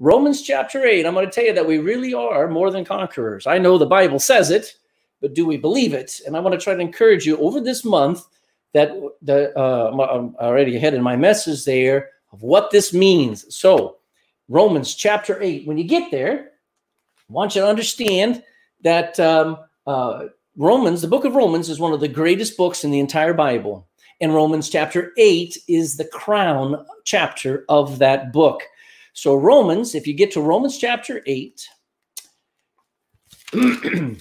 Romans chapter 8, I'm going to tell you that we really are more than conquerors. I know the Bible says it, but do we believe it? And I want to try to encourage you over this month that the uh, I'm already ahead in my message there of what this means. So, Romans chapter 8, when you get there, I want you to understand that um, uh, Romans, the book of Romans, is one of the greatest books in the entire Bible. And Romans chapter 8 is the crown chapter of that book. So, Romans, if you get to Romans chapter 8,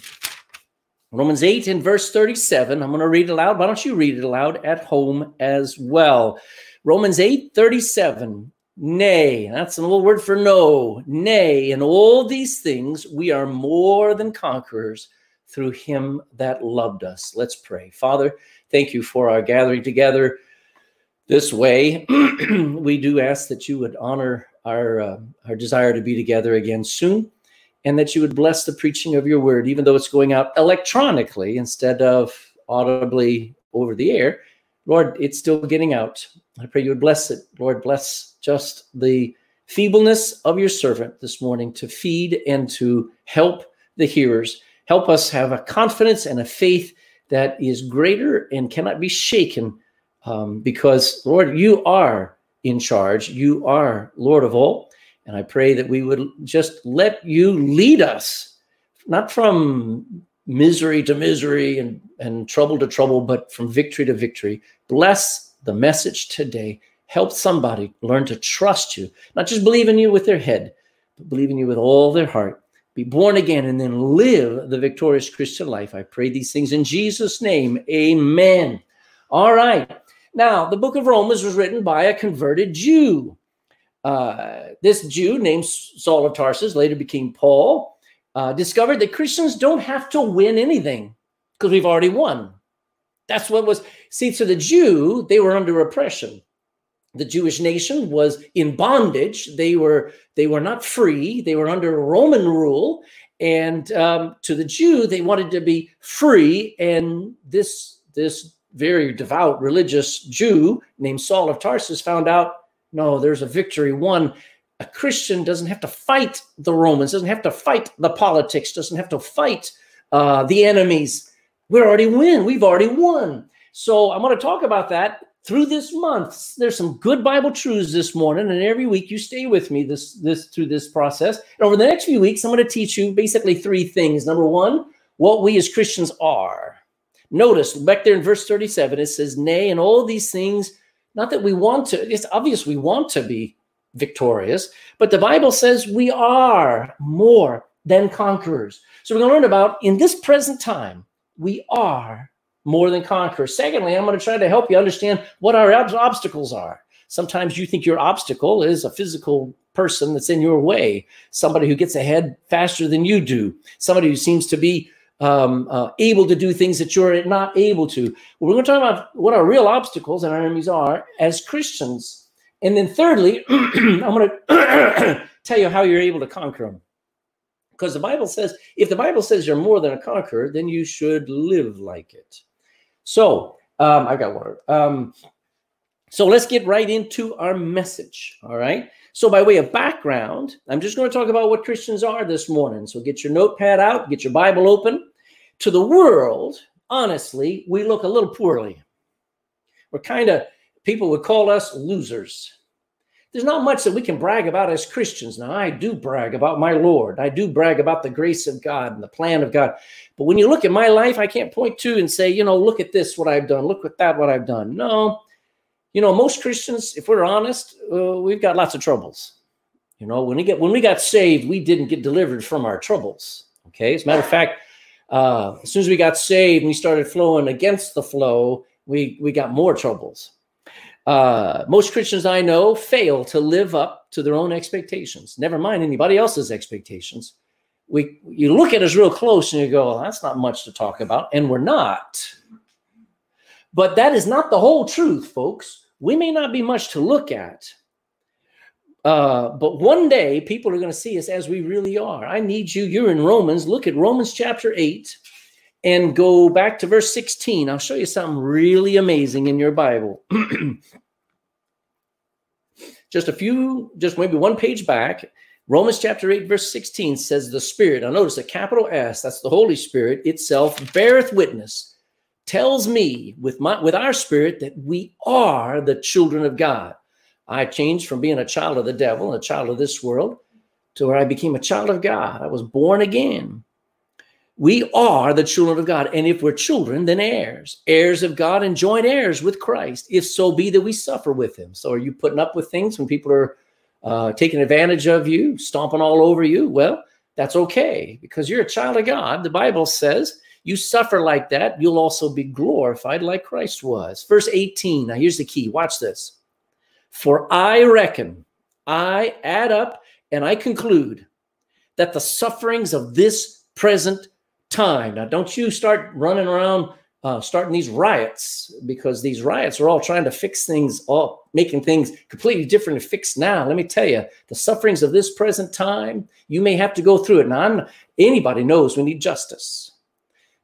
Romans 8 and verse 37, I'm going to read it aloud. Why don't you read it aloud at home as well? Romans 8 37, nay, that's an old word for no, nay, in all these things we are more than conquerors through him that loved us. Let's pray. Father, thank you for our gathering together this way. we do ask that you would honor our, uh, our desire to be together again soon and that you would bless the preaching of your word, even though it's going out electronically instead of audibly over the air. Lord, it's still getting out. I pray you would bless it. Lord, bless just the feebleness of your servant this morning to feed and to help the hearers. Help us have a confidence and a faith that is greater and cannot be shaken um, because, Lord, you are in charge. You are Lord of all. And I pray that we would just let you lead us, not from misery to misery and, and trouble to trouble, but from victory to victory. Bless the message today. Help somebody learn to trust you, not just believe in you with their head, but believe in you with all their heart be born again, and then live the victorious Christian life. I pray these things in Jesus' name. Amen. All right. Now, the book of Romans was written by a converted Jew. Uh, this Jew named Saul of Tarsus later became Paul, uh, discovered that Christians don't have to win anything because we've already won. That's what was, see, to the Jew, they were under oppression the Jewish nation was in bondage. They were they were not free. They were under Roman rule, and um, to the Jew, they wanted to be free. And this this very devout religious Jew named Saul of Tarsus found out no, there's a victory won. A Christian doesn't have to fight the Romans, doesn't have to fight the politics, doesn't have to fight uh, the enemies. We already win. We've already won. So I'm going to talk about that through this month there's some good bible truths this morning and every week you stay with me this this through this process and over the next few weeks i'm going to teach you basically three things number one what we as christians are notice back there in verse 37 it says nay and all these things not that we want to it's obvious we want to be victorious but the bible says we are more than conquerors so we're going to learn about in this present time we are more than conquer. Secondly, I'm going to try to help you understand what our ob- obstacles are. Sometimes you think your obstacle is a physical person that's in your way, somebody who gets ahead faster than you do, somebody who seems to be um, uh, able to do things that you're not able to. We're going to talk about what our real obstacles and our enemies are as Christians. And then, thirdly, I'm going to tell you how you're able to conquer them. Because the Bible says, if the Bible says you're more than a conqueror, then you should live like it. So um, I got one. Um, so let's get right into our message. All right. So by way of background, I'm just going to talk about what Christians are this morning. So get your notepad out, get your Bible open. To the world, honestly, we look a little poorly. We're kind of people would call us losers there's not much that we can brag about as Christians. Now, I do brag about my Lord. I do brag about the grace of God and the plan of God. But when you look at my life, I can't point to and say, you know, look at this, what I've done. Look at that, what I've done. No. You know, most Christians, if we're honest, uh, we've got lots of troubles. You know, when we get when we got saved, we didn't get delivered from our troubles. Okay. As a matter of fact, uh, as soon as we got saved and we started flowing against the flow, we we got more troubles. Uh, most Christians I know fail to live up to their own expectations, never mind anybody else's expectations. We, you look at us real close and you go, well, that's not much to talk about. And we're not. But that is not the whole truth, folks. We may not be much to look at. Uh, but one day people are going to see us as we really are. I need you. You're in Romans. Look at Romans chapter 8 and go back to verse 16. I'll show you something really amazing in your Bible. just a few, just maybe one page back. Romans chapter 8, verse 16 says, The Spirit, now notice a capital S, that's the Holy Spirit itself, beareth witness, tells me with my with our spirit that we are the children of God. I changed from being a child of the devil and a child of this world to where I became a child of God. I was born again. We are the children of God. And if we're children, then heirs, heirs of God and joint heirs with Christ, if so be that we suffer with him. So are you putting up with things when people are uh, taking advantage of you, stomping all over you? Well, that's okay because you're a child of God. The Bible says you suffer like that, you'll also be glorified like Christ was. Verse 18. Now here's the key. Watch this. For I reckon, I add up and I conclude that the sufferings of this present time. Now, don't you start running around uh, starting these riots because these riots are all trying to fix things, all making things completely different and fixed now. Let me tell you, the sufferings of this present time, you may have to go through it. Now, I'm, anybody knows we need justice.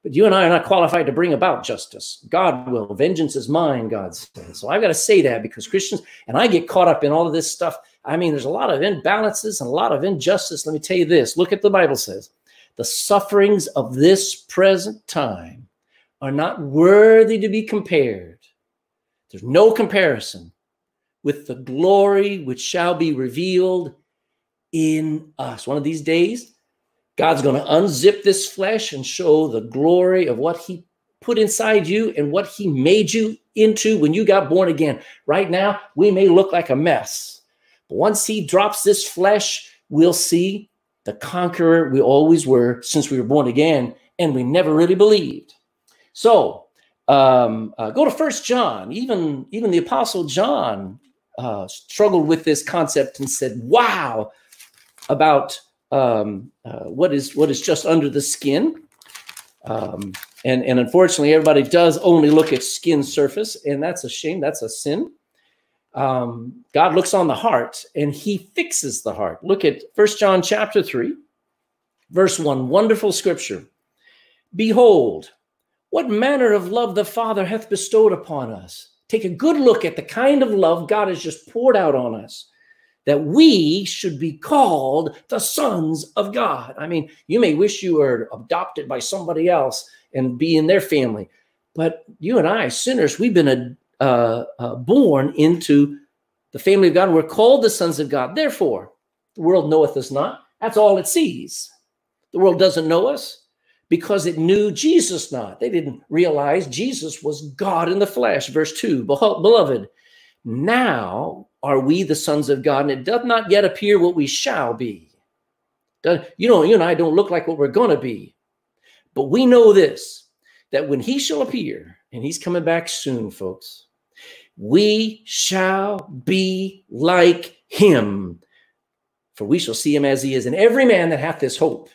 But you and I are not qualified to bring about justice. God will. Vengeance is mine, God says. So I've got to say that because Christians, and I get caught up in all of this stuff. I mean, there's a lot of imbalances and a lot of injustice. Let me tell you this look at the Bible says the sufferings of this present time are not worthy to be compared. There's no comparison with the glory which shall be revealed in us. One of these days, God's going to unzip this flesh and show the glory of what He put inside you and what He made you into when you got born again. Right now, we may look like a mess, but once He drops this flesh, we'll see the conqueror we always were since we were born again, and we never really believed. So um, uh, go to First John. Even even the Apostle John uh, struggled with this concept and said, "Wow!" about um, uh, what is what is just under the skin. Um, and and unfortunately, everybody does only look at skin surface, and that's a shame. That's a sin um, God looks on the heart and he fixes the heart. Look at First John chapter 3, verse 1, wonderful scripture. Behold, what manner of love the Father hath bestowed upon us. Take a good look at the kind of love God has just poured out on us, that we should be called the sons of God. I mean, you may wish you were adopted by somebody else and be in their family, but you and I, sinners, we've been uh, uh, born into the family of God. We're called the sons of God. Therefore, the world knoweth us not. That's all it sees. The world doesn't know us because it knew Jesus not. They didn't realize Jesus was God in the flesh. Verse 2 Beloved, now are we the sons of God, and it doth not yet appear what we shall be. You know, you and I don't look like what we're going to be. But we know this that when he shall appear, and he's coming back soon, folks, we shall be like him, for we shall see him as he is. And every man that hath this hope,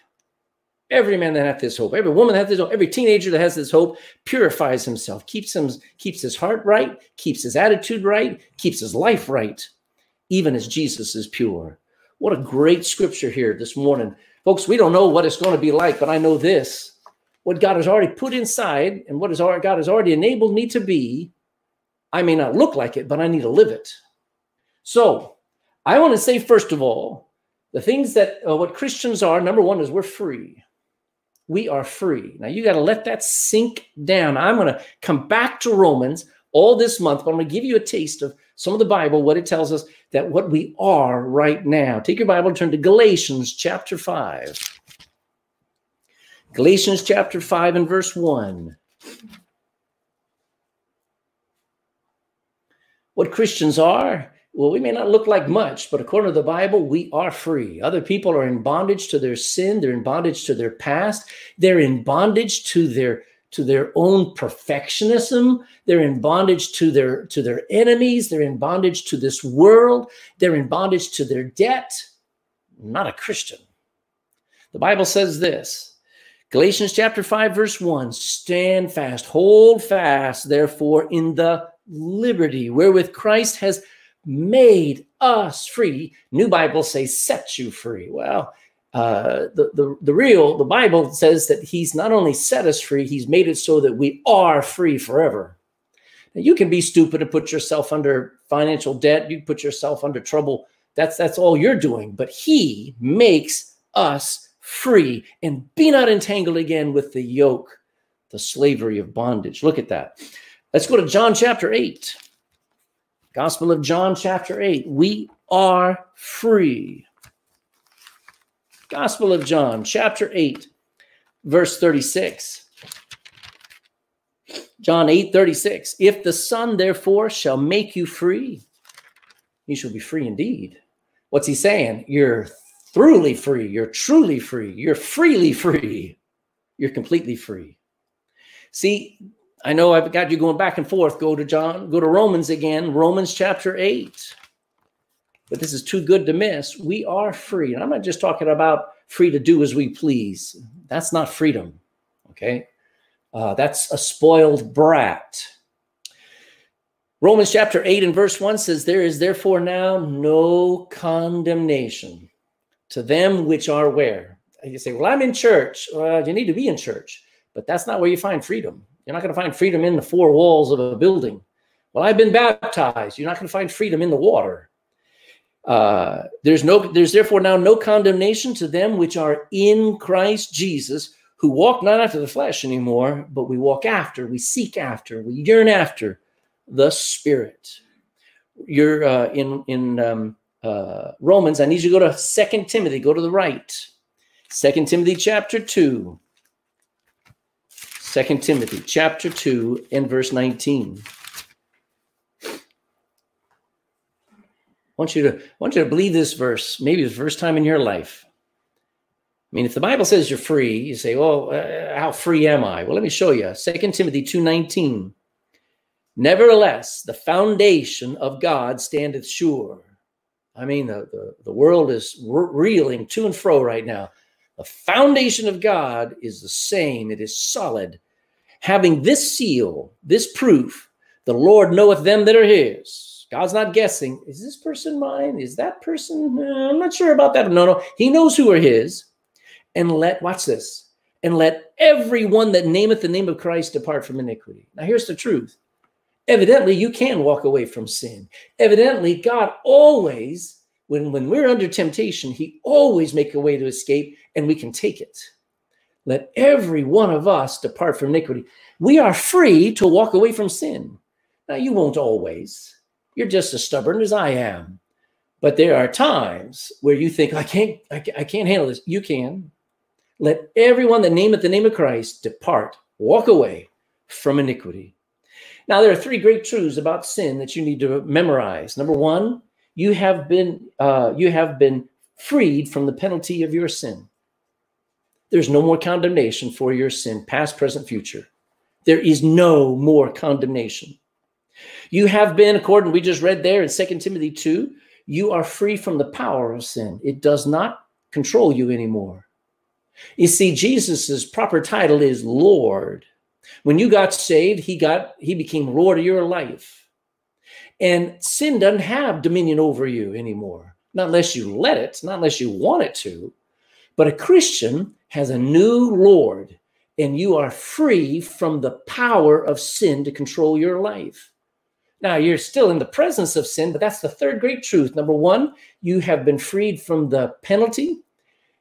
every man that hath this hope, every woman that hath this hope, every teenager that has this hope purifies himself, keeps him, keeps his heart right, keeps his attitude right, keeps his life right, even as Jesus is pure. What a great scripture here this morning. Folks, we don't know what it's going to be like, but I know this. What God has already put inside and what God has already enabled me to be I may not look like it, but I need to live it. So I want to say, first of all, the things that uh, what Christians are number one is we're free. We are free. Now you got to let that sink down. I'm going to come back to Romans all this month, but I'm going to give you a taste of some of the Bible, what it tells us that what we are right now. Take your Bible and turn to Galatians chapter 5. Galatians chapter 5 and verse 1. what Christians are, well, we may not look like much, but according to the Bible, we are free. Other people are in bondage to their sin, they're in bondage to their past, they're in bondage to their to their own perfectionism. They're in bondage to their to their enemies. They're in bondage to this world. They're in bondage to their debt. Not a christian. The bible says this galatians chapter 5 verse 1 stand fast hold fast therefore in the liberty wherewith Christ has made us free. New Bible says set you free. Well, uh, the, the, the real, the Bible says that he's not only set us free, he's made it so that we are free forever. Now, you can be stupid and put yourself under financial debt. You put yourself under trouble That's that's all you're doing. But he makes us free and be not entangled again with the yoke, the slavery of bondage. Look at that. Let's go to John chapter 8. Gospel of John chapter 8. We are free. Gospel of John chapter 8 verse 36. John 8 36. If the Son therefore shall make you free, you shall be free indeed. What's he saying? You're thoroughly free. You're truly free. You're freely free. You're completely free. See, I know I've got you going back and forth. Go to John, go to Romans again, Romans chapter 8. But this is too good to miss. We are free. And I'm not just talking about free to do as we please. That's not freedom. Okay. Uh, that's a spoiled brat. Romans chapter 8 and verse 1 says, There is therefore now no condemnation to them which are where? You say, Well, I'm in church. Well, you need to be in church, but that's not where you find freedom. You're not going to find freedom in the four walls of a building. Well, I've been baptized. You're not going to find freedom in the water. Uh, there's no, there's therefore now no condemnation to them which are in Christ Jesus, who walk not after the flesh anymore, but we walk after, we seek after, we yearn after the Spirit. You're uh, in in um, uh, Romans. I need you to go to Second Timothy. Go to the right. Second Timothy chapter two. Second Timothy chapter two and verse nineteen. I want you to I want you to believe this verse. Maybe the first time in your life. I mean, if the Bible says you're free, you say, "Well, uh, how free am I?" Well, let me show you. Second Timothy two nineteen. Nevertheless, the foundation of God standeth sure. I mean, the, the, the world is reeling to and fro right now. The foundation of God is the same, it is solid. Having this seal, this proof, the Lord knoweth them that are his. God's not guessing. Is this person mine? Is that person? Uh, I'm not sure about that. No, no. He knows who are his. And let, watch this, and let everyone that nameth the name of Christ depart from iniquity. Now, here's the truth Evidently, you can walk away from sin. Evidently, God always, when, when we're under temptation, He always make a way to escape and we can take it. Let every one of us depart from iniquity. We are free to walk away from sin. Now, you won't always. You're just as stubborn as I am. But there are times where you think, I can't, I can't, handle this. You can. Let everyone that nameth the name of Christ depart, walk away from iniquity. Now, there are three great truths about sin that you need to memorize. Number one, you have been uh, you have been freed from the penalty of your sin. There's no more condemnation for your sin, past, present, future. There is no more condemnation. You have been, according we just read there in Second Timothy 2, you are free from the power of sin. It does not control you anymore. You see, Jesus's proper title is Lord. When you got saved, he got he became Lord of your life. And sin doesn't have dominion over you anymore. Not unless you let it, not unless you want it to. But a Christian has a new Lord, and you are free from the power of sin to control your life. Now, you're still in the presence of sin, but that's the third great truth. Number one, you have been freed from the penalty.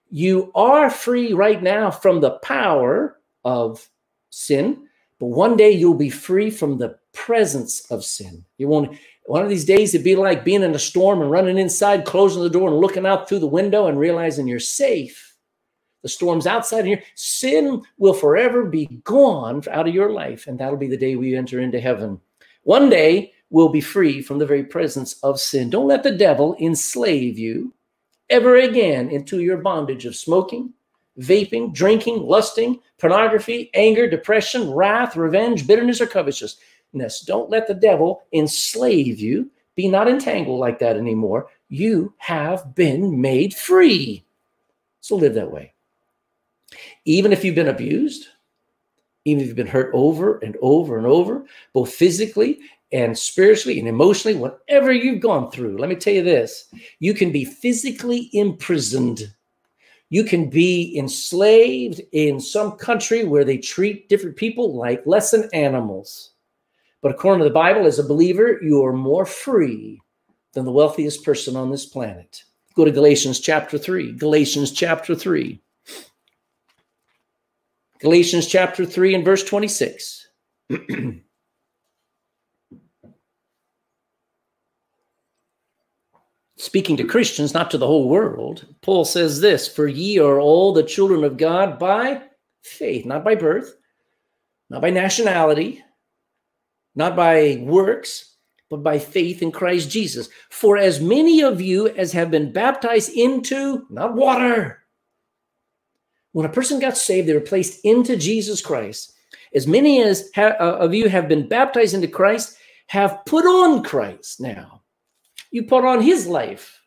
You are free right now from the power of sin, but one day you'll be free from the presence of sin. You won't. One of these days, it'd be like being in a storm and running inside, closing the door, and looking out through the window and realizing you're safe. The storm's outside here. Sin will forever be gone out of your life, and that'll be the day we enter into heaven. One day, we'll be free from the very presence of sin. Don't let the devil enslave you ever again into your bondage of smoking, vaping, drinking, lusting, pornography, anger, depression, wrath, revenge, bitterness, or covetousness. Don't let the devil enslave you. Be not entangled like that anymore. You have been made free. So live that way. Even if you've been abused, even if you've been hurt over and over and over, both physically and spiritually and emotionally, whatever you've gone through, let me tell you this you can be physically imprisoned you can be enslaved in some country where they treat different people like less than animals. But according to the Bible, as a believer, you are more free than the wealthiest person on this planet. Go to Galatians chapter 3. Galatians chapter 3. Galatians chapter 3 and verse 26. Speaking to Christians, not to the whole world, Paul says this For ye are all the children of God by faith, not by birth, not by nationality, not by works, but by faith in Christ Jesus. For as many of you as have been baptized into, not water, when a person got saved, they were placed into Jesus Christ. As many as ha- uh, of you have been baptized into Christ have put on Christ now. You put on his life.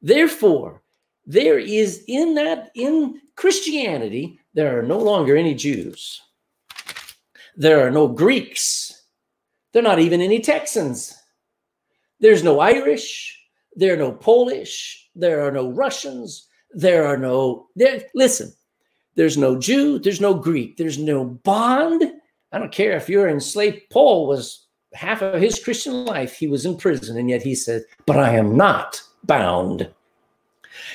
Therefore, there is in that, in Christianity, there are no longer any Jews. There are no Greeks. There are not even any Texans. There's no Irish. There are no Polish. There are no Russians. There are no, there, listen, there's no Jew. There's no Greek. There's no bond. I don't care if you're enslaved. Paul was half of his Christian life, he was in prison, and yet he said, But I am not bound.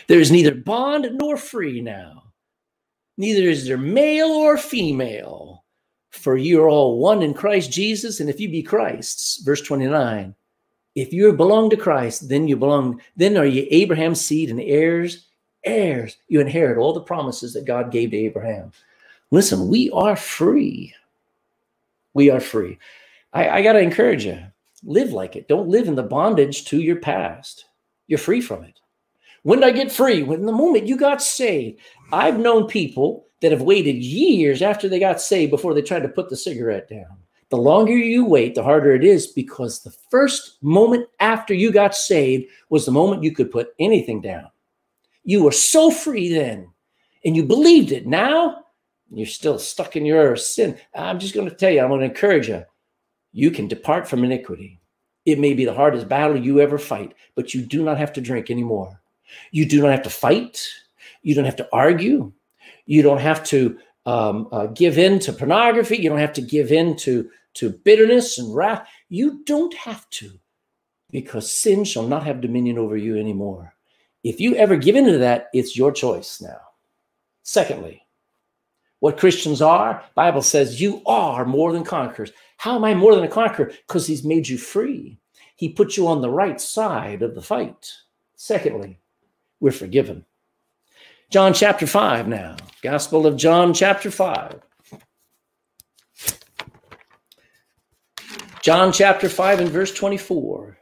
There is neither bond nor free now, neither is there male or female, for you are all one in Christ Jesus. And if you be Christ's, verse 29, if you belong to Christ, then you belong, then are you Abraham's seed and heirs, heirs. You inherit all the promises that God gave to Abraham. Listen, we are free. We are free. I, I got to encourage you live like it. Don't live in the bondage to your past. You're free from it. When did I get free? When the moment you got saved. I've known people that have waited years after they got saved before they tried to put the cigarette down. The longer you wait, the harder it is because the first moment after you got saved was the moment you could put anything down. You were so free then and you believed it. Now you're still stuck in your sin. I'm just going to tell you, I'm going to encourage you you can depart from iniquity. It may be the hardest battle you ever fight, but you do not have to drink anymore. You do not have to fight. You don't have to argue. You don't have to um, uh, give in to pornography. You don't have to give in to, to bitterness and wrath. You don't have to because sin shall not have dominion over you anymore. If you ever give in to that, it's your choice now. Secondly, what Christians are, Bible says you are more than conquerors. How am I more than a conqueror? Because he's made you free. He put you on the right side of the fight. Secondly, we're forgiven. John chapter 5 now. Gospel of John chapter 5. John chapter 5 and verse 24.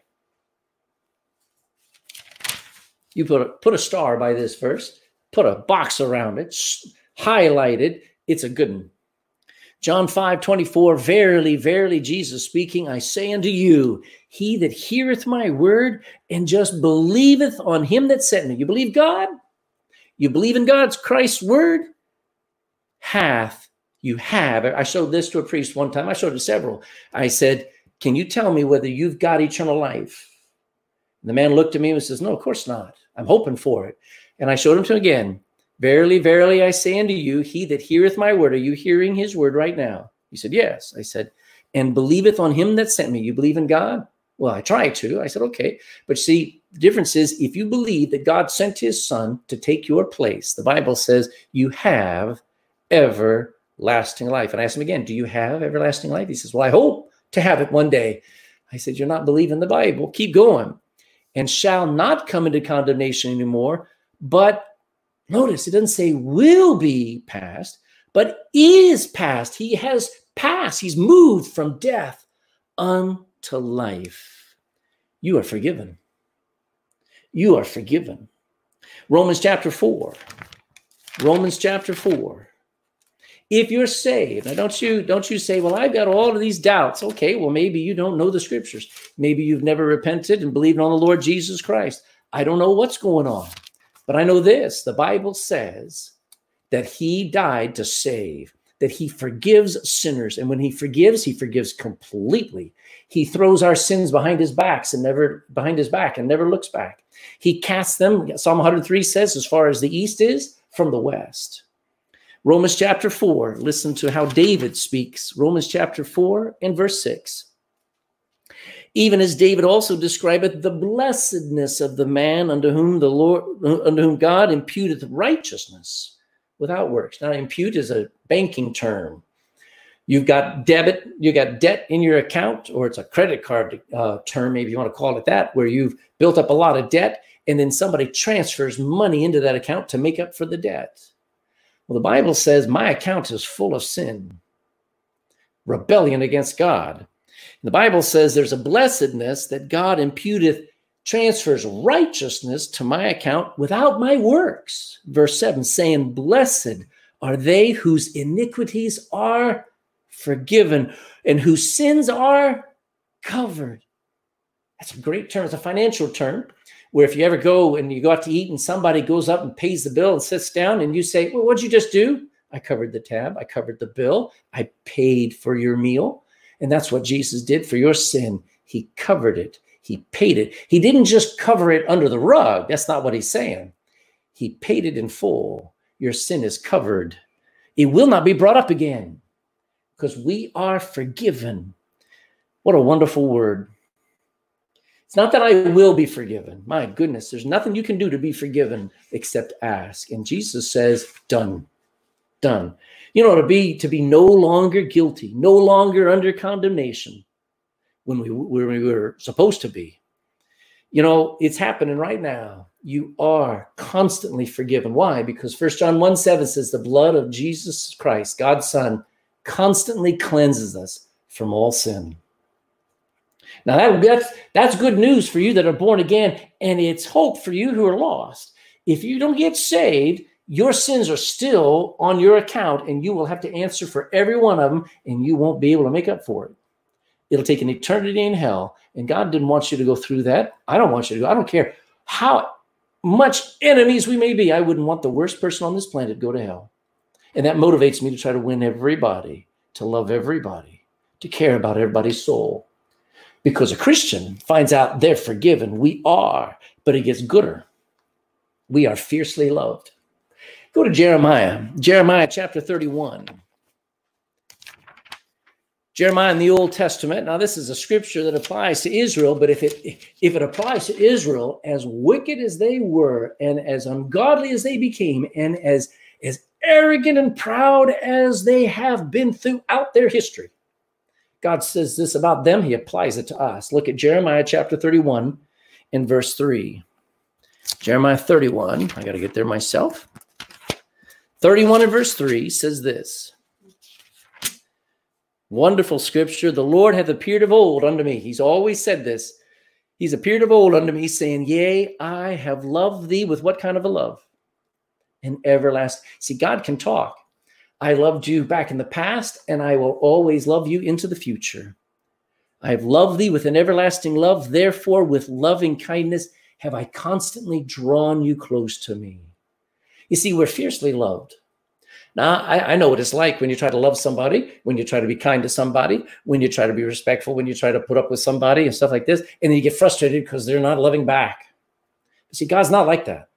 You put a, put a star by this verse, put a box around it, highlighted. It's a good one. John 5 24, verily, verily, Jesus speaking, I say unto you, he that heareth my word and just believeth on him that sent me. You believe God? You believe in God's Christ's word? Hath, you have. I showed this to a priest one time. I showed it to several. I said, Can you tell me whether you've got eternal life? And the man looked at me and says, No, of course not. I'm hoping for it. And I showed him to him again. Verily, verily, I say unto you, he that heareth my word, are you hearing his word right now? He said, Yes. I said, And believeth on him that sent me. You believe in God? Well, I try to. I said, Okay. But see, the difference is if you believe that God sent his son to take your place, the Bible says you have everlasting life. And I asked him again, Do you have everlasting life? He says, Well, I hope to have it one day. I said, You're not believing the Bible. Keep going. And shall not come into condemnation anymore, but Notice it doesn't say will be passed, but is passed. He has passed. He's moved from death unto life. You are forgiven. You are forgiven. Romans chapter 4. Romans chapter 4. If you're saved, now don't you don't you say, well, I've got all of these doubts. Okay, well, maybe you don't know the scriptures. Maybe you've never repented and believed on the Lord Jesus Christ. I don't know what's going on. But I know this the Bible says that he died to save, that he forgives sinners. And when he forgives, he forgives completely. He throws our sins behind his backs and never behind his back and never looks back. He casts them, Psalm 103 says, as far as the east is from the west. Romans chapter 4, listen to how David speaks. Romans chapter 4 and verse 6. Even as David also describeth the blessedness of the man unto whom the Lord, unto whom God imputeth righteousness without works. Now, impute is a banking term. You've got debit, you've got debt in your account, or it's a credit card uh, term, maybe you want to call it that, where you've built up a lot of debt and then somebody transfers money into that account to make up for the debt. Well, the Bible says, My account is full of sin, rebellion against God. The Bible says there's a blessedness that God imputeth, transfers righteousness to my account without my works. Verse 7 saying, Blessed are they whose iniquities are forgiven and whose sins are covered. That's a great term. It's a financial term where if you ever go and you go out to eat and somebody goes up and pays the bill and sits down and you say, Well, what'd you just do? I covered the tab, I covered the bill, I paid for your meal. And that's what Jesus did for your sin. He covered it, He paid it. He didn't just cover it under the rug. That's not what He's saying. He paid it in full. Your sin is covered. It will not be brought up again because we are forgiven. What a wonderful word. It's not that I will be forgiven. My goodness, there's nothing you can do to be forgiven except ask. And Jesus says, done, done. You know, to be to be no longer guilty, no longer under condemnation when we when we were supposed to be. You know, it's happening right now. You are constantly forgiven. Why? Because First John 1 7 says, the blood of Jesus Christ, God's Son, constantly cleanses us from all sin. Now that, that's that's good news for you that are born again, and it's hope for you who are lost. If you don't get saved, your sins are still on your account, and you will have to answer for every one of them, and you won't be able to make up for it. It'll take an eternity in hell, and God didn't want you to go through that. I don't want you to go. I don't care how much enemies we may be. I wouldn't want the worst person on this planet to go to hell, and that motivates me to try to win everybody, to love everybody, to care about everybody's soul because a Christian finds out they're forgiven. We are, but it gets gooder. We are fiercely loved. Go to Jeremiah, Jeremiah chapter 31. Jeremiah in the Old Testament. Now, this is a scripture that applies to Israel, but if it if it applies to Israel, as wicked as they were, and as ungodly as they became, and as as arrogant and proud as they have been throughout their history, God says this about them, he applies it to us. Look at Jeremiah chapter 31 in verse 3. Jeremiah 31, I got to get there myself. 31 and verse 3 says this Wonderful scripture. The Lord hath appeared of old unto me. He's always said this. He's appeared of old unto me, saying, Yea, I have loved thee with what kind of a love? An everlasting. See, God can talk. I loved you back in the past, and I will always love you into the future. I have loved thee with an everlasting love. Therefore, with loving kindness have I constantly drawn you close to me. You see, we're fiercely loved. Now, I, I, know what it's like when you try to love somebody, when you try to be kind to somebody, when you try to be respectful, when you try to put up with somebody and stuff like this, and then you get frustrated because they're not loving back. See, God's not like that,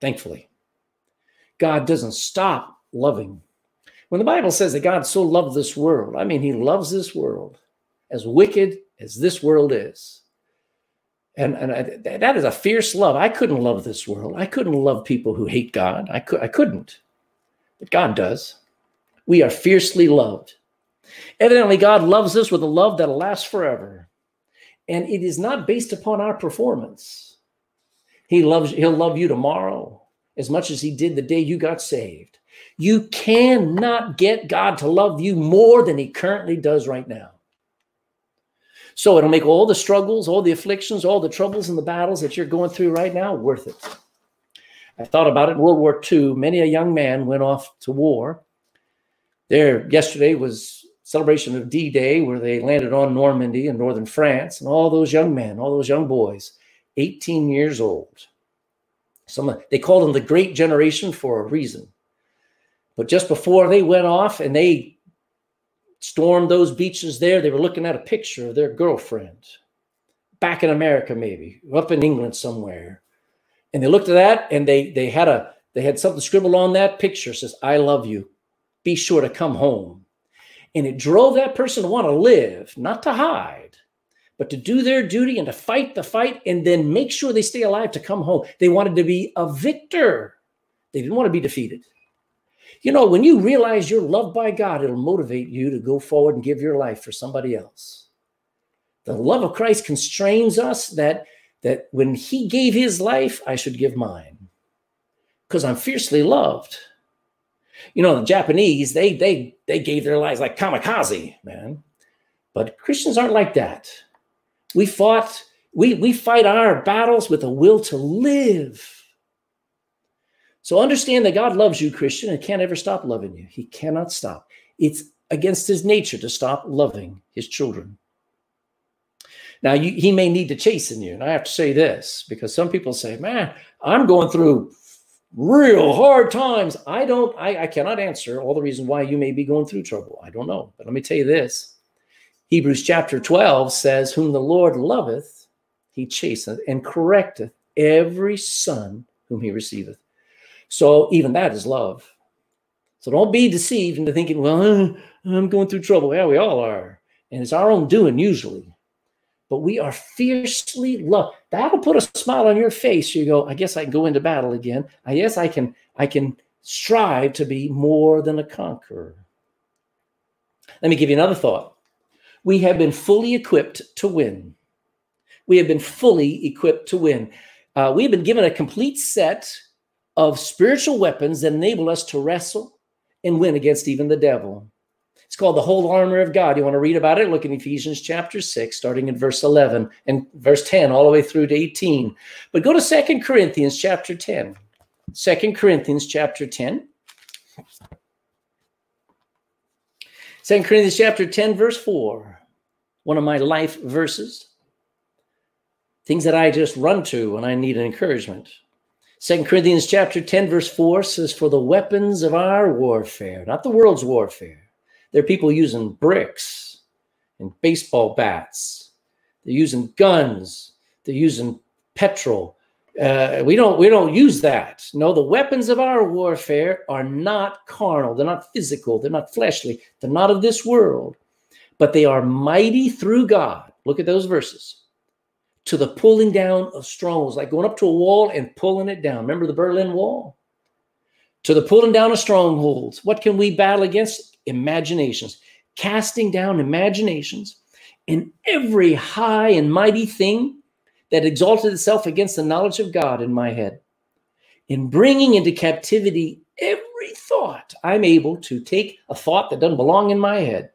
thankfully. God doesn't stop loving when the Bible says that God so loved this world, I mean, he loves this world as wicked as this world is. And, and I, that is a fierce love. I couldn't love this world. I couldn't love people who hate God. I, could, I couldn't. But God does. We are fiercely loved. Evidently, God loves us with a love that'll last forever. And it is not based upon our performance. He loves, he'll love you tomorrow as much as he did the day you got saved. You cannot get God to love you more than he currently does right now. So it'll make all the struggles, all the afflictions, all the troubles and the battles that you're going through right now worth it. I thought about it in World War II. Many a young man went off to war. There, yesterday was celebration of D-Day where they landed on Normandy in northern France, and all those young men, all those young boys, 18 years old. Some they called them the Great Generation for a reason. But just before they went off and they stormed those beaches there, they were looking at a picture of their girlfriend back in America, maybe up in England somewhere. And they looked at that and they they had a they had something scribbled on that picture says, I love you. Be sure to come home. And it drove that person to want to live, not to hide, but to do their duty and to fight the fight and then make sure they stay alive to come home. They wanted to be a victor. They didn't want to be defeated. You know, when you realize you're loved by God, it'll motivate you to go forward and give your life for somebody else. The love of Christ constrains us that that when he gave his life, I should give mine. Because I'm fiercely loved. You know, the Japanese, they they they gave their lives like kamikaze, man. But Christians aren't like that. We fought, we we fight our battles with a will to live. So understand that God loves you, Christian, and can't ever stop loving you. He cannot stop. It's against his nature to stop loving his children. Now, you, he may need to chasten you. And I have to say this because some people say, man, I'm going through real hard times. I don't, I, I cannot answer all the reasons why you may be going through trouble. I don't know. But let me tell you this Hebrews chapter 12 says, Whom the Lord loveth, he chasteneth and correcteth every son whom he receiveth. So even that is love. So don't be deceived into thinking, well, I'm going through trouble. Yeah, we all are. And it's our own doing usually. But we are fiercely loved. That'll put a smile on your face. You go, I guess I can go into battle again. I guess I can, I can strive to be more than a conqueror. Let me give you another thought. We have been fully equipped to win. We have been fully equipped to win. Uh, we have been given a complete set of spiritual weapons that enable us to wrestle and win against even the devil. It's called the whole armor of God. You want to read about it? Look in Ephesians chapter 6, starting in verse 11 and verse 10, all the way through to 18. But go to Second Corinthians chapter 10. 2 Corinthians chapter 10. 2 Corinthians chapter 10, verse 4. One of my life verses. Things that I just run to when I need an encouragement. Second Corinthians chapter 10, verse 4 says, For the weapons of our warfare, not the world's warfare. There are people using bricks and baseball bats. They're using guns. They're using petrol. Uh, we don't we don't use that. No, the weapons of our warfare are not carnal. They're not physical. They're not fleshly. They're not of this world, but they are mighty through God. Look at those verses to the pulling down of strongholds, like going up to a wall and pulling it down. Remember the Berlin Wall? To the pulling down of strongholds. What can we battle against? Imaginations. Casting down imaginations in every high and mighty thing that exalted itself against the knowledge of God in my head. In bringing into captivity every thought, I'm able to take a thought that doesn't belong in my head,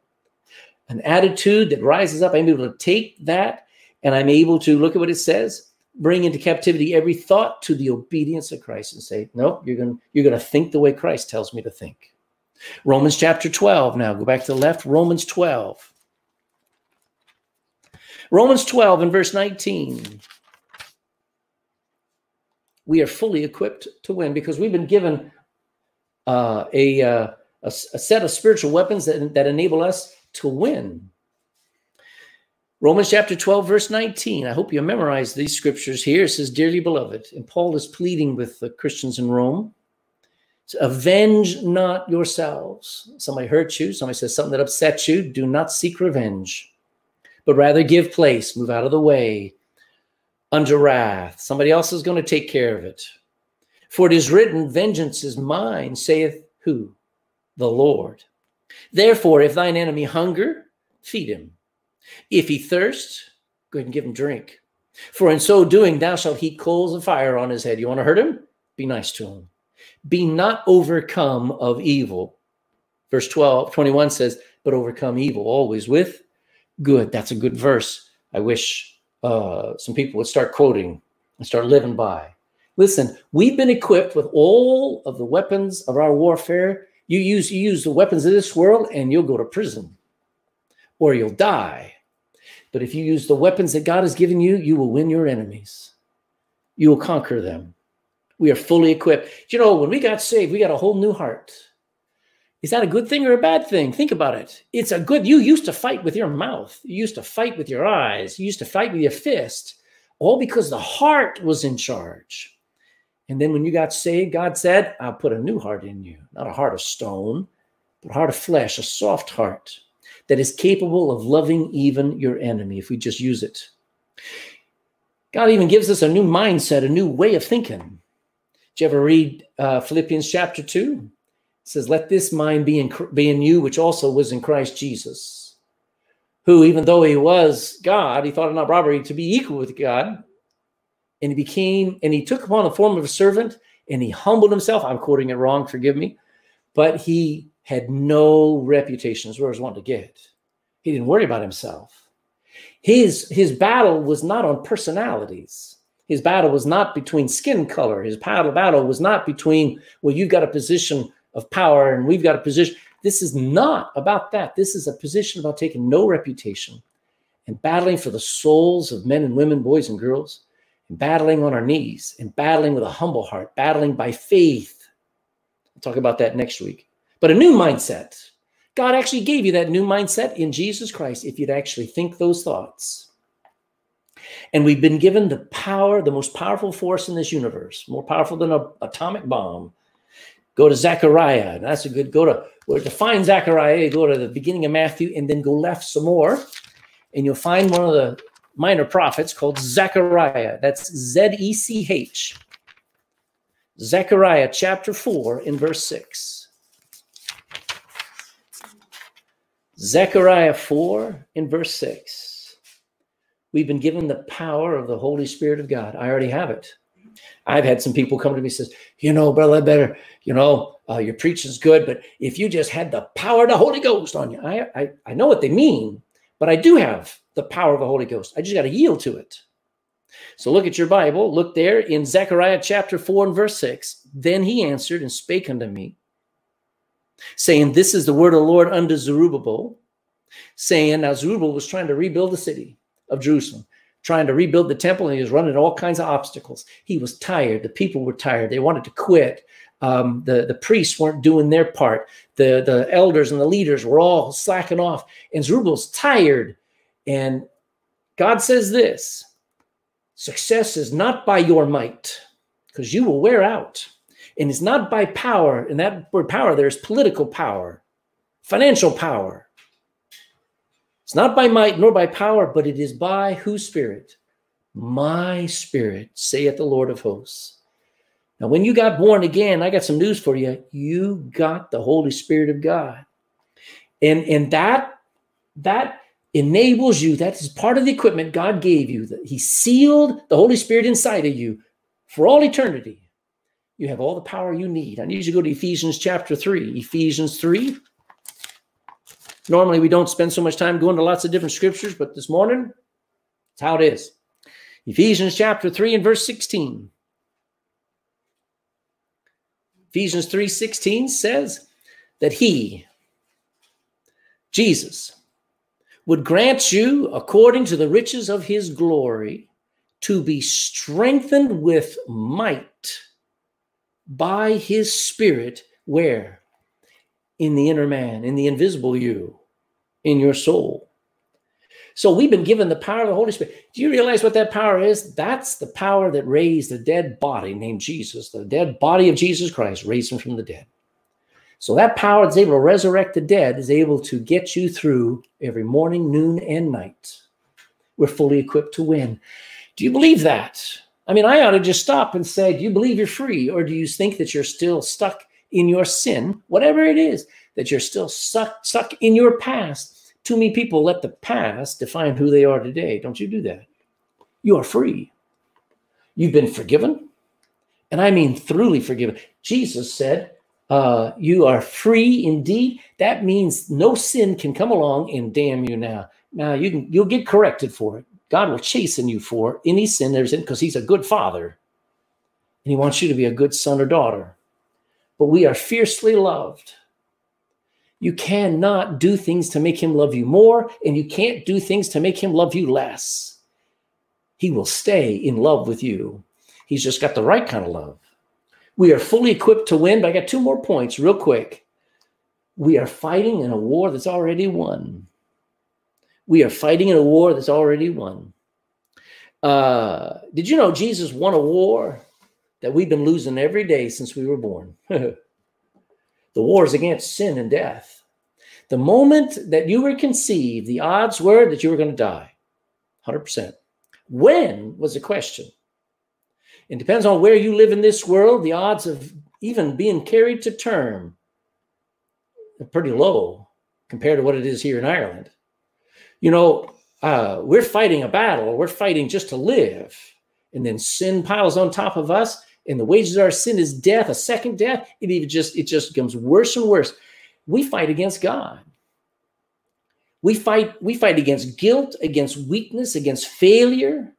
an attitude that rises up. I'm able to take that and I'm able to look at what it says, bring into captivity every thought to the obedience of Christ and say, nope, you're going you're going to think the way Christ tells me to think. Romans chapter 12 now, go back to the left, Romans 12. Romans 12 and verse 19. We are fully equipped to win because we've been given uh, a, uh, a, a set of spiritual weapons that, that enable us to win. Romans chapter 12, verse 19. I hope you memorize these scriptures here. It says, Dearly beloved, and Paul is pleading with the Christians in Rome. Avenge not yourselves. Somebody hurts you, somebody says something that upsets you. Do not seek revenge, but rather give place, move out of the way under wrath. Somebody else is going to take care of it. For it is written, Vengeance is mine, saith who? The Lord. Therefore, if thine enemy hunger, feed him. If he thirst, go ahead and give him drink. For in so doing, thou shalt heap coals of fire on his head. You want to hurt him? Be nice to him. Be not overcome of evil. Verse 12, 21 says, but overcome evil always with good. That's a good verse. I wish uh, some people would start quoting and start living by. Listen, we've been equipped with all of the weapons of our warfare. You use you use the weapons of this world, and you'll go to prison, or you'll die. But if you use the weapons that God has given you, you will win your enemies. You will conquer them. We are fully equipped. You know, when we got saved, we got a whole new heart. Is that a good thing or a bad thing? Think about it. It's a good, you used to fight with your mouth. You used to fight with your eyes. You used to fight with your fist, all because the heart was in charge. And then when you got saved, God said, I'll put a new heart in you, not a heart of stone, but a heart of flesh, a soft heart. That is capable of loving even your enemy if we just use it. God even gives us a new mindset, a new way of thinking. Did you ever read uh, Philippians chapter 2? It says, Let this mind be in, be in you, which also was in Christ Jesus, who, even though he was God, he thought it not robbery to be equal with God. And he became, and he took upon the form of a servant and he humbled himself. I'm quoting it wrong, forgive me. But he had no reputation, as was wanting to get. He didn't worry about himself. His, his battle was not on personalities. His battle was not between skin color. His battle, battle was not between, well, you've got a position of power and we've got a position. This is not about that. This is a position about taking no reputation and battling for the souls of men and women, boys and girls, and battling on our knees and battling with a humble heart, battling by faith. I'll talk about that next week. But a new mindset. God actually gave you that new mindset in Jesus Christ if you'd actually think those thoughts. And we've been given the power, the most powerful force in this universe, more powerful than an atomic bomb. Go to Zechariah. That's a good go to where to find Zechariah, go to the beginning of Matthew and then go left some more. And you'll find one of the minor prophets called Zechariah. That's Z E C H. Zechariah chapter 4 in verse 6. Zechariah 4 in verse 6. We've been given the power of the Holy Spirit of God. I already have it. I've had some people come to me and says, you know, brother, Ledbetter, you know, uh, your preaching's good, but if you just had the power of the Holy Ghost on you, I, I, I know what they mean, but I do have the power of the Holy Ghost. I just got to yield to it. So look at your Bible. Look there in Zechariah chapter 4 and verse 6. Then he answered and spake unto me, saying, This is the word of the Lord unto Zerubbabel, saying, Now Zerubbabel was trying to rebuild the city of Jerusalem, trying to rebuild the temple, and he was running all kinds of obstacles. He was tired. The people were tired. They wanted to quit. Um, the, the priests weren't doing their part. The, the elders and the leaders were all slacking off. And Zerubbabel's tired. And God says this success is not by your might, because you will wear out. And it's not by power. In that word power, there's political power, financial power. It's not by might nor by power, but it is by whose spirit? My spirit, saith the Lord of hosts. Now, when you got born again, I got some news for you. You got the Holy Spirit of God. And, and that, that enables you, that is part of the equipment God gave you. That He sealed the Holy Spirit inside of you for all eternity. You have all the power you need. I need you to go to Ephesians chapter 3. Ephesians 3. Normally, we don't spend so much time going to lots of different scriptures, but this morning, it's how it is. Ephesians chapter 3 and verse 16. Ephesians 3:16 says that he Jesus would grant you according to the riches of his glory to be strengthened with might by his spirit where? In the inner man in the invisible you in your soul. So we've been given the power of the holy spirit. Do you realize what that power is? That's the power that raised the dead body named jesus the dead body of jesus christ raised him from the dead. So that power that's able to resurrect the dead is able to get you through every morning noon and night. We're fully equipped to win. Do you believe that I mean, I ought to just stop and say, Do you believe you're free? Or do you think that you're still stuck in your sin, whatever it is, that you're still stuck, stuck in your past? Too many people let the past define who they are today. Don't you do that? You are free. You've been forgiven. And I mean, thoroughly forgiven. Jesus said, uh, You are free indeed. That means no sin can come along and damn you now. Now you can you'll get corrected for it. God will chasten you for any sin there's in because he's a good father. And he wants you to be a good son or daughter. But we are fiercely loved. You cannot do things to make him love you more, and you can't do things to make him love you less. He will stay in love with you. He's just got the right kind of love. We are fully equipped to win, but I got two more points real quick. We are fighting in a war that's already won. We are fighting in a war that's already won. Uh, did you know Jesus won a war that we've been losing every day since we were born? the war is against sin and death. The moment that you were conceived, the odds were that you were going to die. 100%. When was the question? It depends on where you live in this world. The odds of even being carried to term are pretty low compared to what it is here in Ireland. You know, uh, we're fighting a battle. We're fighting just to live. And then sin piles on top of us. And the wages of our sin is death, a second death. It even just, it just becomes worse and worse. We fight against God. We fight, we fight against guilt, against weakness, against failure.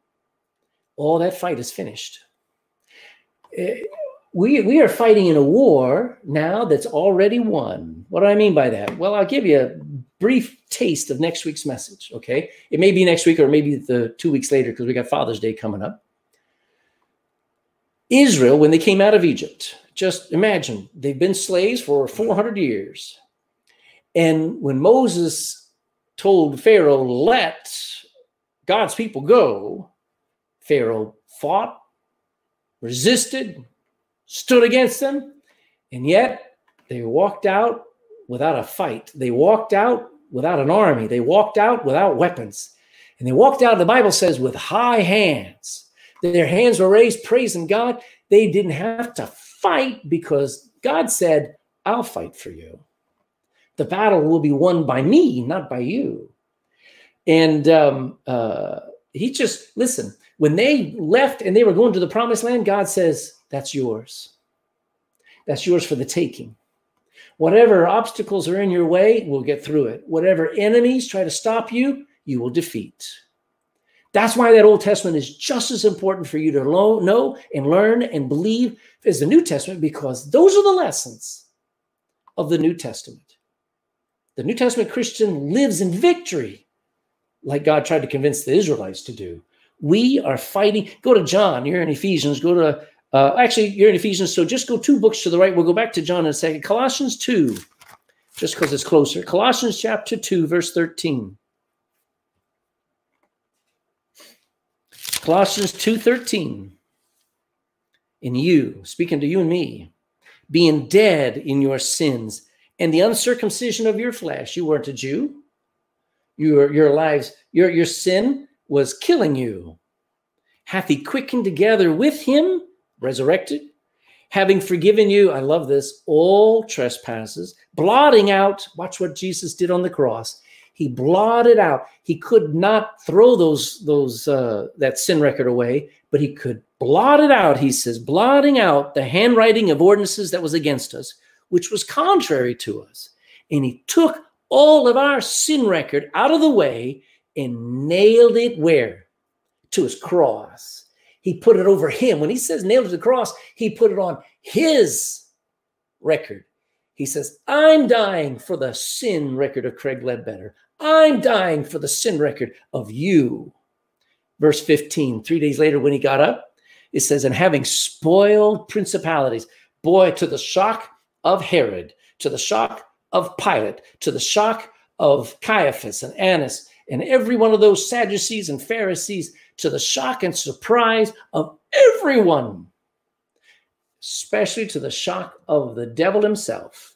All that fight is finished. Eh, we, we are fighting in a war now that's already won. What do I mean by that? Well, I'll give you brief taste of next week's message. Okay. It may be next week or maybe the two weeks later because we got Father's Day coming up. Israel, when they came out of Egypt, just imagine they've been slaves for 400 years. And when Moses told Pharaoh, let God's people go, Pharaoh fought, resisted, stood against them, and yet they walked out without a fight. They walked out without an army. They walked out without weapons. And they walked out, the Bible says, with high hands. Their hands were raised, praising God. They didn't have to fight because God said, I'll fight for you. The battle will be won by me, not by you. And um, uh, he just, listen, when they left and they were going to the promised land, God says, That's yours. That's yours for the taking. Whatever obstacles are in your way, we'll get through it. Whatever enemies try to stop you, you will defeat. That's why that Old Testament is just as important for you to know and learn and believe as the New Testament, because those are the lessons of the New Testament. The New Testament Christian lives in victory, like God tried to convince the Israelites to do. We are fighting. Go to John. You're in Ephesians. Go to uh, actually, you're in Ephesians, so just go two books to the right. We'll go back to John in a second. Colossians 2, just because it's closer. Colossians chapter 2, verse 13. Colossians 2:13. In you, speaking to you and me, being dead in your sins and the uncircumcision of your flesh. You weren't a Jew. Your, your lives, your, your sin was killing you. Hath he quickened together with him resurrected, having forgiven you, I love this, all trespasses, blotting out, watch what Jesus did on the cross. He blotted out. He could not throw those those uh, that sin record away, but he could blot it out. He says, blotting out the handwriting of ordinances that was against us, which was contrary to us, and he took all of our sin record out of the way and nailed it where to his cross he put it over him. When he says nailed to the cross, he put it on his record. He says, I'm dying for the sin record of Craig Ledbetter. I'm dying for the sin record of you. Verse 15, three days later, when he got up, it says, and having spoiled principalities, boy, to the shock of Herod, to the shock of Pilate, to the shock of Caiaphas and Annas, and every one of those Sadducees and Pharisees to the shock and surprise of everyone, especially to the shock of the devil himself.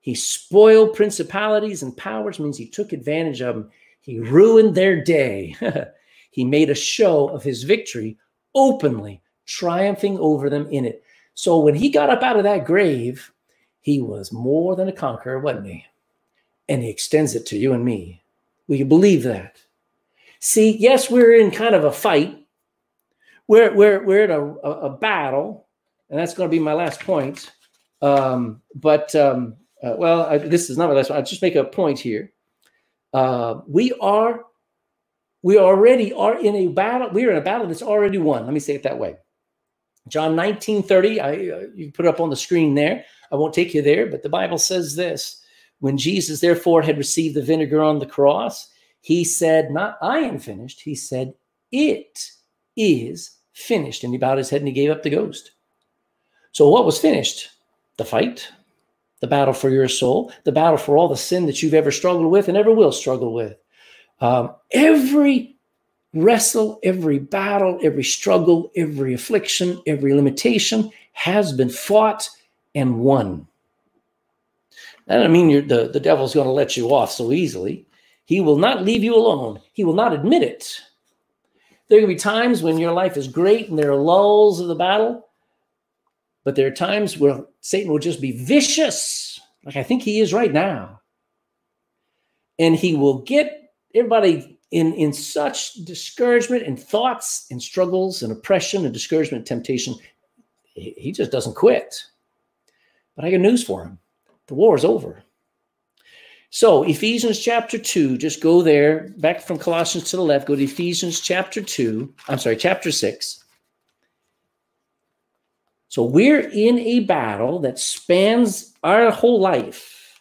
He spoiled principalities and powers, means he took advantage of them. He ruined their day. he made a show of his victory openly, triumphing over them in it. So when he got up out of that grave, he was more than a conqueror, wasn't he? And he extends it to you and me. Will you believe that? See, yes, we're in kind of a fight. We're we're we're in a, a, a battle, and that's going to be my last point. Um, but um, uh, well, I, this is not my last one. I'll just make a point here. Uh, we are we already are in a battle. We are in a battle that's already won. Let me say it that way. John 19 30, I, uh, you put it up on the screen there. I won't take you there, but the Bible says this When Jesus, therefore, had received the vinegar on the cross, he said, Not I am finished. He said, It is finished. And he bowed his head and he gave up the ghost. So, what was finished? The fight, the battle for your soul, the battle for all the sin that you've ever struggled with and ever will struggle with. Um, every wrestle, every battle, every struggle, every affliction, every limitation has been fought and won. That doesn't mean the, the devil's going to let you off so easily. He will not leave you alone. He will not admit it. There can be times when your life is great and there are lulls of the battle, but there are times where Satan will just be vicious, like I think he is right now. And he will get everybody in, in such discouragement and thoughts and struggles and oppression and discouragement and temptation. He just doesn't quit. But I got news for him the war is over. So, Ephesians chapter 2, just go there, back from Colossians to the left, go to Ephesians chapter 2, I'm sorry, chapter 6. So, we're in a battle that spans our whole life.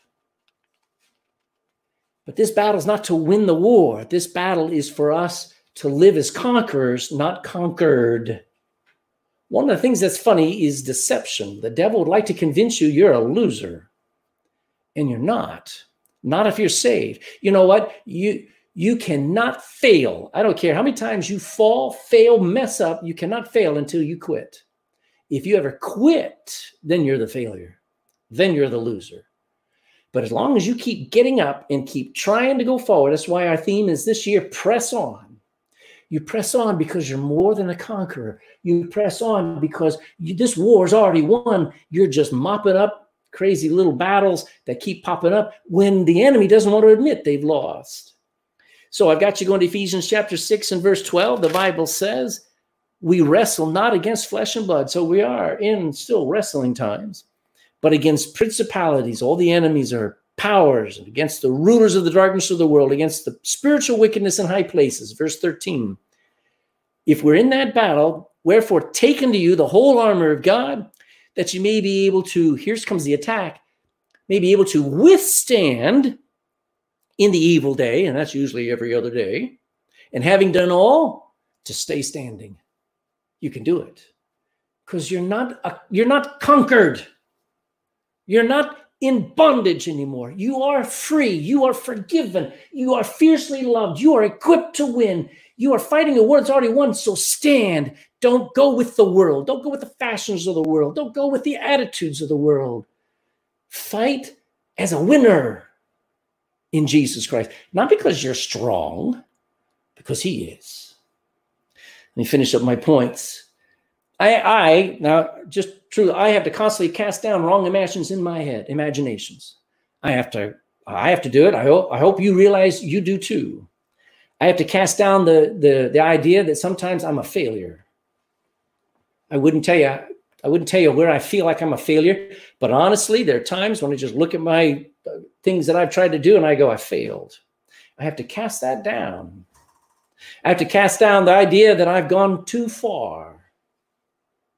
But this battle is not to win the war. This battle is for us to live as conquerors, not conquered. One of the things that's funny is deception. The devil would like to convince you you're a loser, and you're not. Not if you're saved. You know what? You you cannot fail. I don't care how many times you fall, fail, mess up, you cannot fail until you quit. If you ever quit, then you're the failure. Then you're the loser. But as long as you keep getting up and keep trying to go forward, that's why our theme is this year press on. You press on because you're more than a conqueror. You press on because you, this war is already won. You're just mopping up crazy little battles that keep popping up when the enemy doesn't want to admit they've lost. So I've got you going to Ephesians chapter 6 and verse 12. The Bible says, We wrestle not against flesh and blood. So we are in still wrestling times, but against principalities. All the enemies are powers, and against the rulers of the darkness of the world, against the spiritual wickedness in high places. Verse 13. If we're in that battle, wherefore take unto you the whole armor of God that you may be able to, here comes the attack, may be able to withstand in the evil day, and that's usually every other day, and having done all, to stay standing. You can do it because you're not uh, you're not conquered. You're not in bondage anymore. You are free. You are forgiven. You are fiercely loved. You are equipped to win. You are fighting a war that's already won. So stand. Don't go with the world. Don't go with the fashions of the world. Don't go with the attitudes of the world. Fight as a winner in Jesus Christ. Not because you're strong, because He is. Let me finish up my points. I, I now just true. I have to constantly cast down wrong imaginations in my head, imaginations. I have to. I have to do it. I hope. I hope you realize you do too. I have to cast down the, the, the idea that sometimes I'm a failure. I wouldn't tell you, I wouldn't tell you where I feel like I'm a failure, but honestly, there are times when I just look at my uh, things that I've tried to do and I go, I failed. I have to cast that down. I have to cast down the idea that I've gone too far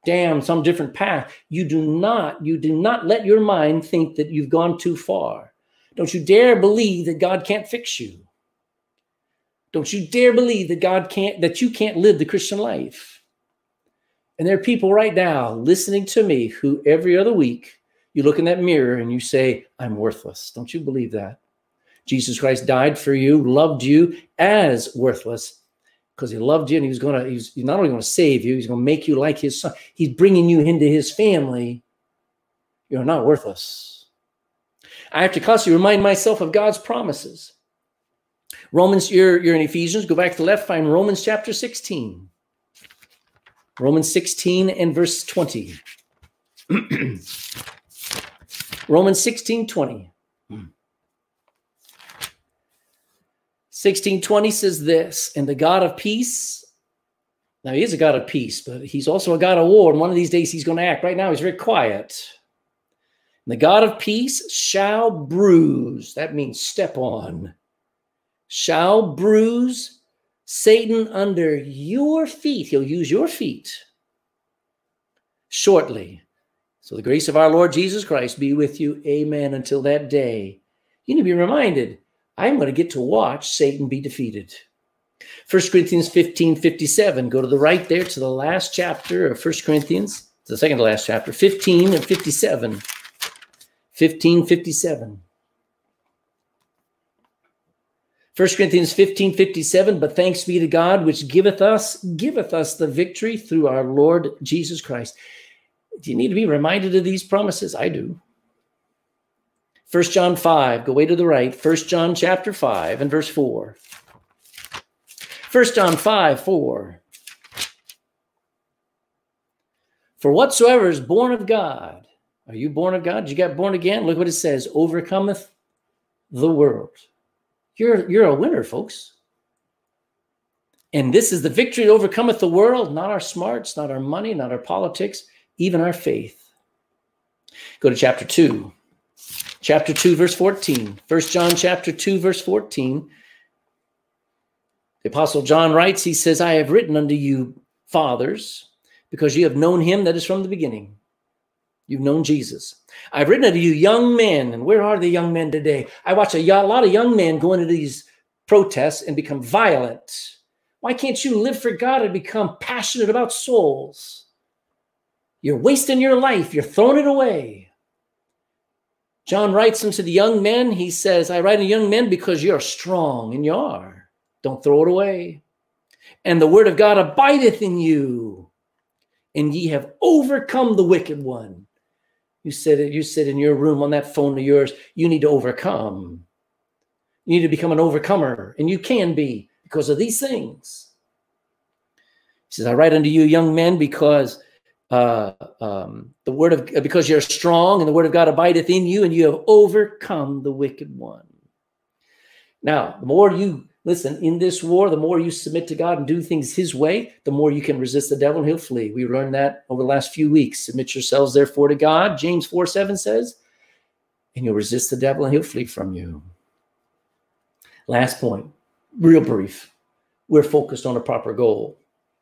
Damn, some different path. You do not, you do not let your mind think that you've gone too far. Don't you dare believe that God can't fix you. Don't you dare believe that God can't, that you can't live the Christian life. And there are people right now listening to me who every other week you look in that mirror and you say, I'm worthless. Don't you believe that? Jesus Christ died for you, loved you as worthless because he loved you and he was going to, he's, not only going to save you, he's going to make you like his son. He's bringing you into his family. You're not worthless. I have to constantly remind myself of God's promises. Romans, you're, you're in Ephesians. Go back to the left, find Romans chapter 16. Romans 16 and verse 20. Romans 16, 20. 1620 says this, and the God of peace. Now, he is a God of peace, but he's also a God of war. And one of these days, he's going to act. Right now, he's very quiet. And the God of peace shall bruise. That means step on shall bruise Satan under your feet. He'll use your feet shortly. So the grace of our Lord Jesus Christ be with you. Amen. Until that day, you need to be reminded I'm going to get to watch Satan be defeated. 1 Corinthians 15 57. Go to the right there to the last chapter of 1 Corinthians, the second to last chapter, 15 and 57. 15 57. 1 Corinthians 15, 57, but thanks be to God, which giveth us, giveth us the victory through our Lord Jesus Christ. Do you need to be reminded of these promises? I do. First John 5, go way to the right. First John chapter 5 and verse 4. First John 5, 4. For whatsoever is born of God, are you born of God? You got born again? Look what it says, overcometh the world. You're, you're a winner, folks. And this is the victory that overcometh the world, not our smarts, not our money, not our politics, even our faith. Go to chapter 2. Chapter 2, verse 14. First John chapter 2, verse 14. The Apostle John writes, he says, I have written unto you, fathers, because you have known him that is from the beginning. You've known Jesus. I've written to you, young men. And where are the young men today? I watch a, a lot of young men go into these protests and become violent. Why can't you live for God and become passionate about souls? You're wasting your life, you're throwing it away. John writes unto the young men, he says, I write to young men because you're strong, and you are. Don't throw it away. And the word of God abideth in you, and ye have overcome the wicked one. You said you sit in your room on that phone of yours. You need to overcome. You need to become an overcomer, and you can be because of these things. He says, I write unto you, young men, because uh, um, the word of because you're strong and the word of God abideth in you, and you have overcome the wicked one. Now, the more you listen in this war, the more you submit to God and do things His way, the more you can resist the devil and he'll flee. We learned that over the last few weeks. Submit yourselves, therefore, to God. James 4 7 says, and you'll resist the devil and he'll flee from you. Last point, real brief. We're focused on a proper goal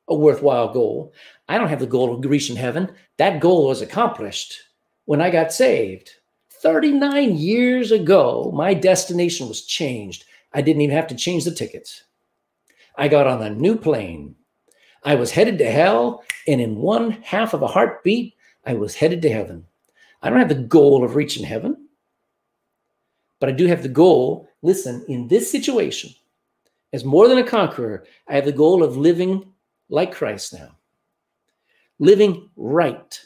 a worthwhile goal. I don't have the goal of reaching heaven. That goal was accomplished when I got saved. 39 years ago, my destination was changed. I didn't even have to change the tickets. I got on a new plane. I was headed to hell, and in one half of a heartbeat, I was headed to heaven. I don't have the goal of reaching heaven, but I do have the goal. Listen, in this situation, as more than a conqueror, I have the goal of living like Christ now, living right,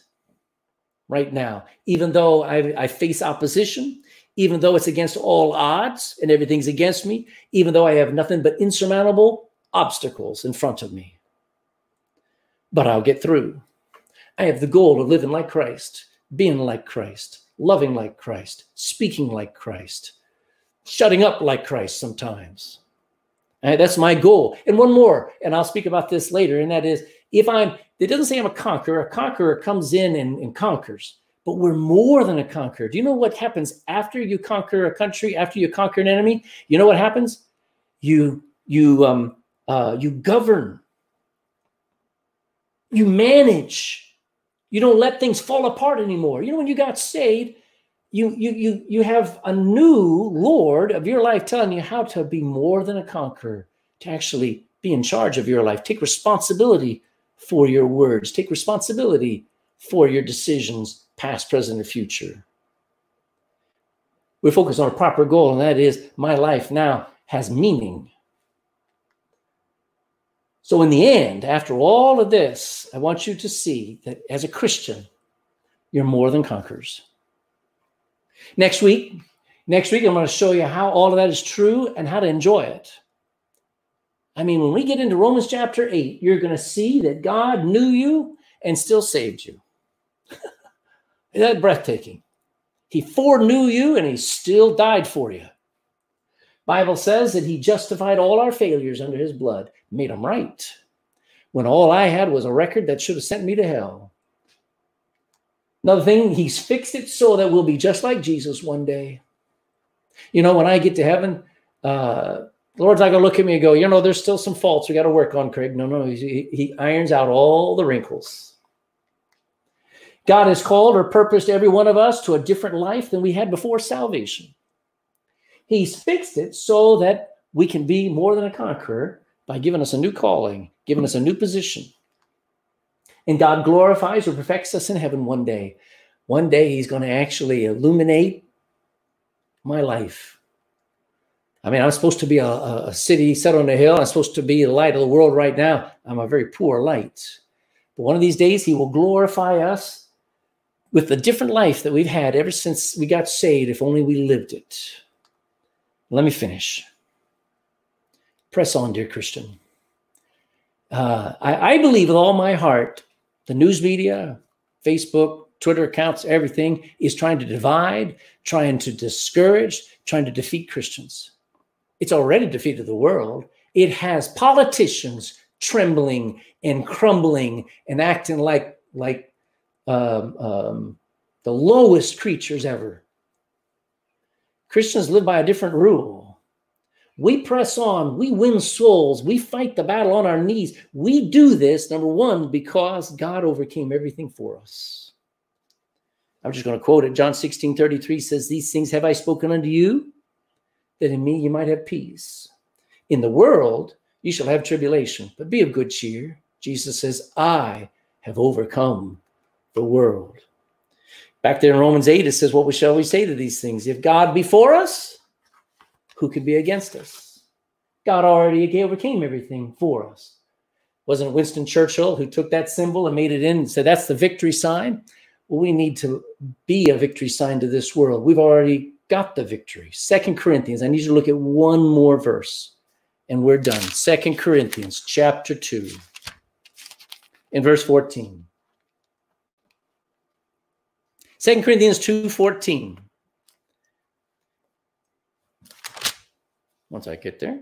right now, even though I, I face opposition, even though it's against all odds and everything's against me, even though I have nothing but insurmountable obstacles in front of me. But I'll get through. I have the goal of living like Christ, being like Christ, loving like Christ, speaking like Christ, shutting up like Christ sometimes. Right, that's my goal. And one more, and I'll speak about this later, and that is if I'm, it doesn't say I'm a conqueror. A conqueror comes in and, and conquers, but we're more than a conqueror. Do you know what happens after you conquer a country, after you conquer an enemy? You know what happens? You, you, um, uh, you govern, you manage, you don't let things fall apart anymore. You know, when you got saved, you you you you have a new lord of your life telling you how to be more than a conqueror to actually be in charge of your life take responsibility for your words take responsibility for your decisions past present and future we focus on a proper goal and that is my life now has meaning so in the end after all of this i want you to see that as a christian you're more than conquerors Next week, next week, I'm going to show you how all of that is true and how to enjoy it. I mean, when we get into Romans chapter 8, you're going to see that God knew you and still saved you. Isn't that breathtaking? He foreknew you and he still died for you. Bible says that he justified all our failures under his blood, made them right. When all I had was a record that should have sent me to hell. Another thing, he's fixed it so that we'll be just like Jesus one day. You know, when I get to heaven, uh, the Lord's not going to look at me and go, you know, there's still some faults we got to work on, Craig. No, no, he, he irons out all the wrinkles. God has called or purposed every one of us to a different life than we had before salvation. He's fixed it so that we can be more than a conqueror by giving us a new calling, giving us a new position. And God glorifies or perfects us in heaven one day. One day He's going to actually illuminate my life. I mean, I'm supposed to be a, a city set on a hill. I'm supposed to be the light of the world right now. I'm a very poor light. But one of these days, He will glorify us with the different life that we've had ever since we got saved, if only we lived it. Let me finish. Press on, dear Christian. Uh, I, I believe with all my heart, the news media, Facebook, Twitter accounts, everything is trying to divide, trying to discourage, trying to defeat Christians. It's already defeated the world. It has politicians trembling and crumbling and acting like like um, um, the lowest creatures ever. Christians live by a different rule. We press on, we win souls, we fight the battle on our knees. We do this, number one, because God overcame everything for us. I'm just going to quote it. John 16 33 says, These things have I spoken unto you, that in me you might have peace. In the world you shall have tribulation, but be of good cheer. Jesus says, I have overcome the world. Back there in Romans 8, it says, What shall we say to these things? If God be for us, who could be against us? God already overcame everything for us. Wasn't Winston Churchill who took that symbol and made it in and said, That's the victory sign? Well, we need to be a victory sign to this world. We've already got the victory. Second Corinthians, I need you to look at one more verse and we're done. Second Corinthians chapter 2 in verse 14. Second Corinthians 2.14. Once I get there.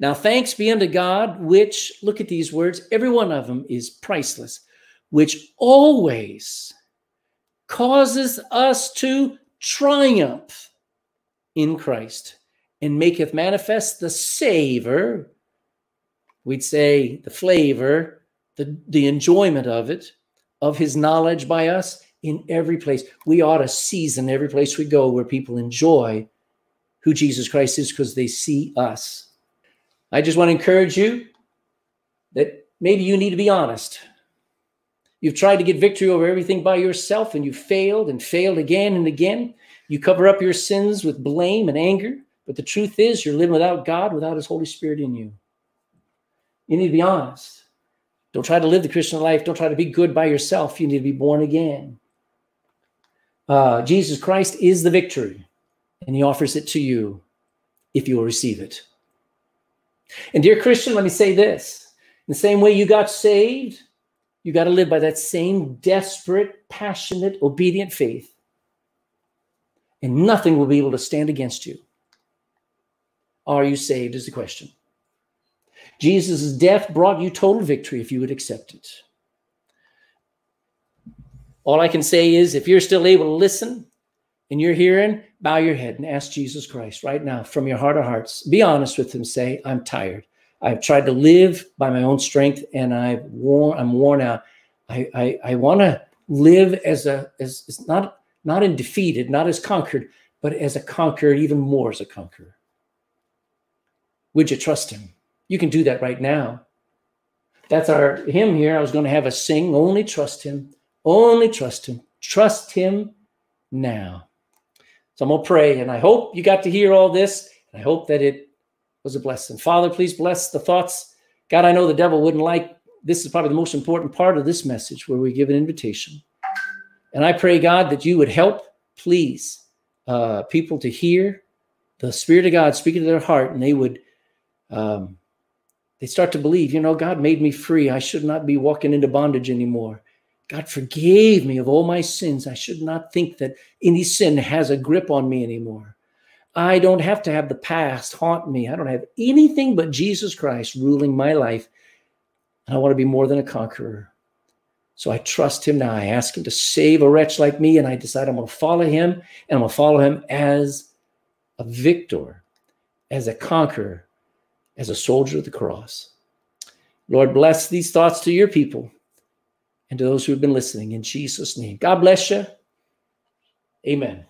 Now, thanks be unto God, which, look at these words, every one of them is priceless, which always causes us to triumph in Christ and maketh manifest the savor, we'd say the flavor, the, the enjoyment of it, of his knowledge by us in every place. We ought to season every place we go where people enjoy who Jesus Christ is because they see us. I just want to encourage you that maybe you need to be honest. You've tried to get victory over everything by yourself and you failed and failed again and again. You cover up your sins with blame and anger. But the truth is, you're living without God, without His Holy Spirit in you. You need to be honest. Don't try to live the Christian life. Don't try to be good by yourself. You need to be born again. Uh, Jesus Christ is the victory, and He offers it to you if you will receive it. And, dear Christian, let me say this in the same way you got saved, you got to live by that same desperate, passionate, obedient faith. And nothing will be able to stand against you. Are you saved? Is the question. Jesus' death brought you total victory if you would accept it. All I can say is if you're still able to listen and you're hearing, bow your head and ask Jesus Christ right now from your heart of hearts. Be honest with him. Say, I'm tired. I've tried to live by my own strength and I've worn, I'm worn out. I, I, I want to live as a as, as not not in defeated, not as conquered, but as a conqueror, even more as a conqueror. Would you trust him? You can do that right now. That's our hymn here. I was going to have a sing. Only trust him. Only trust him. Trust him now. So I'm going to pray, and I hope you got to hear all this. And I hope that it was a blessing. Father, please bless the thoughts. God, I know the devil wouldn't like this is probably the most important part of this message where we give an invitation. And I pray, God, that you would help, please, uh, people to hear the Spirit of God speaking to their heart and they would um, they start to believe, you know, God made me free. I should not be walking into bondage anymore. God forgave me of all my sins. I should not think that any sin has a grip on me anymore. I don't have to have the past haunt me. I don't have anything but Jesus Christ ruling my life. And I want to be more than a conqueror. So I trust him now. I ask him to save a wretch like me, and I decide I'm going to follow him, and I'm going to follow him as a victor, as a conqueror, as a soldier of the cross. Lord, bless these thoughts to your people and to those who have been listening in Jesus' name. God bless you. Amen.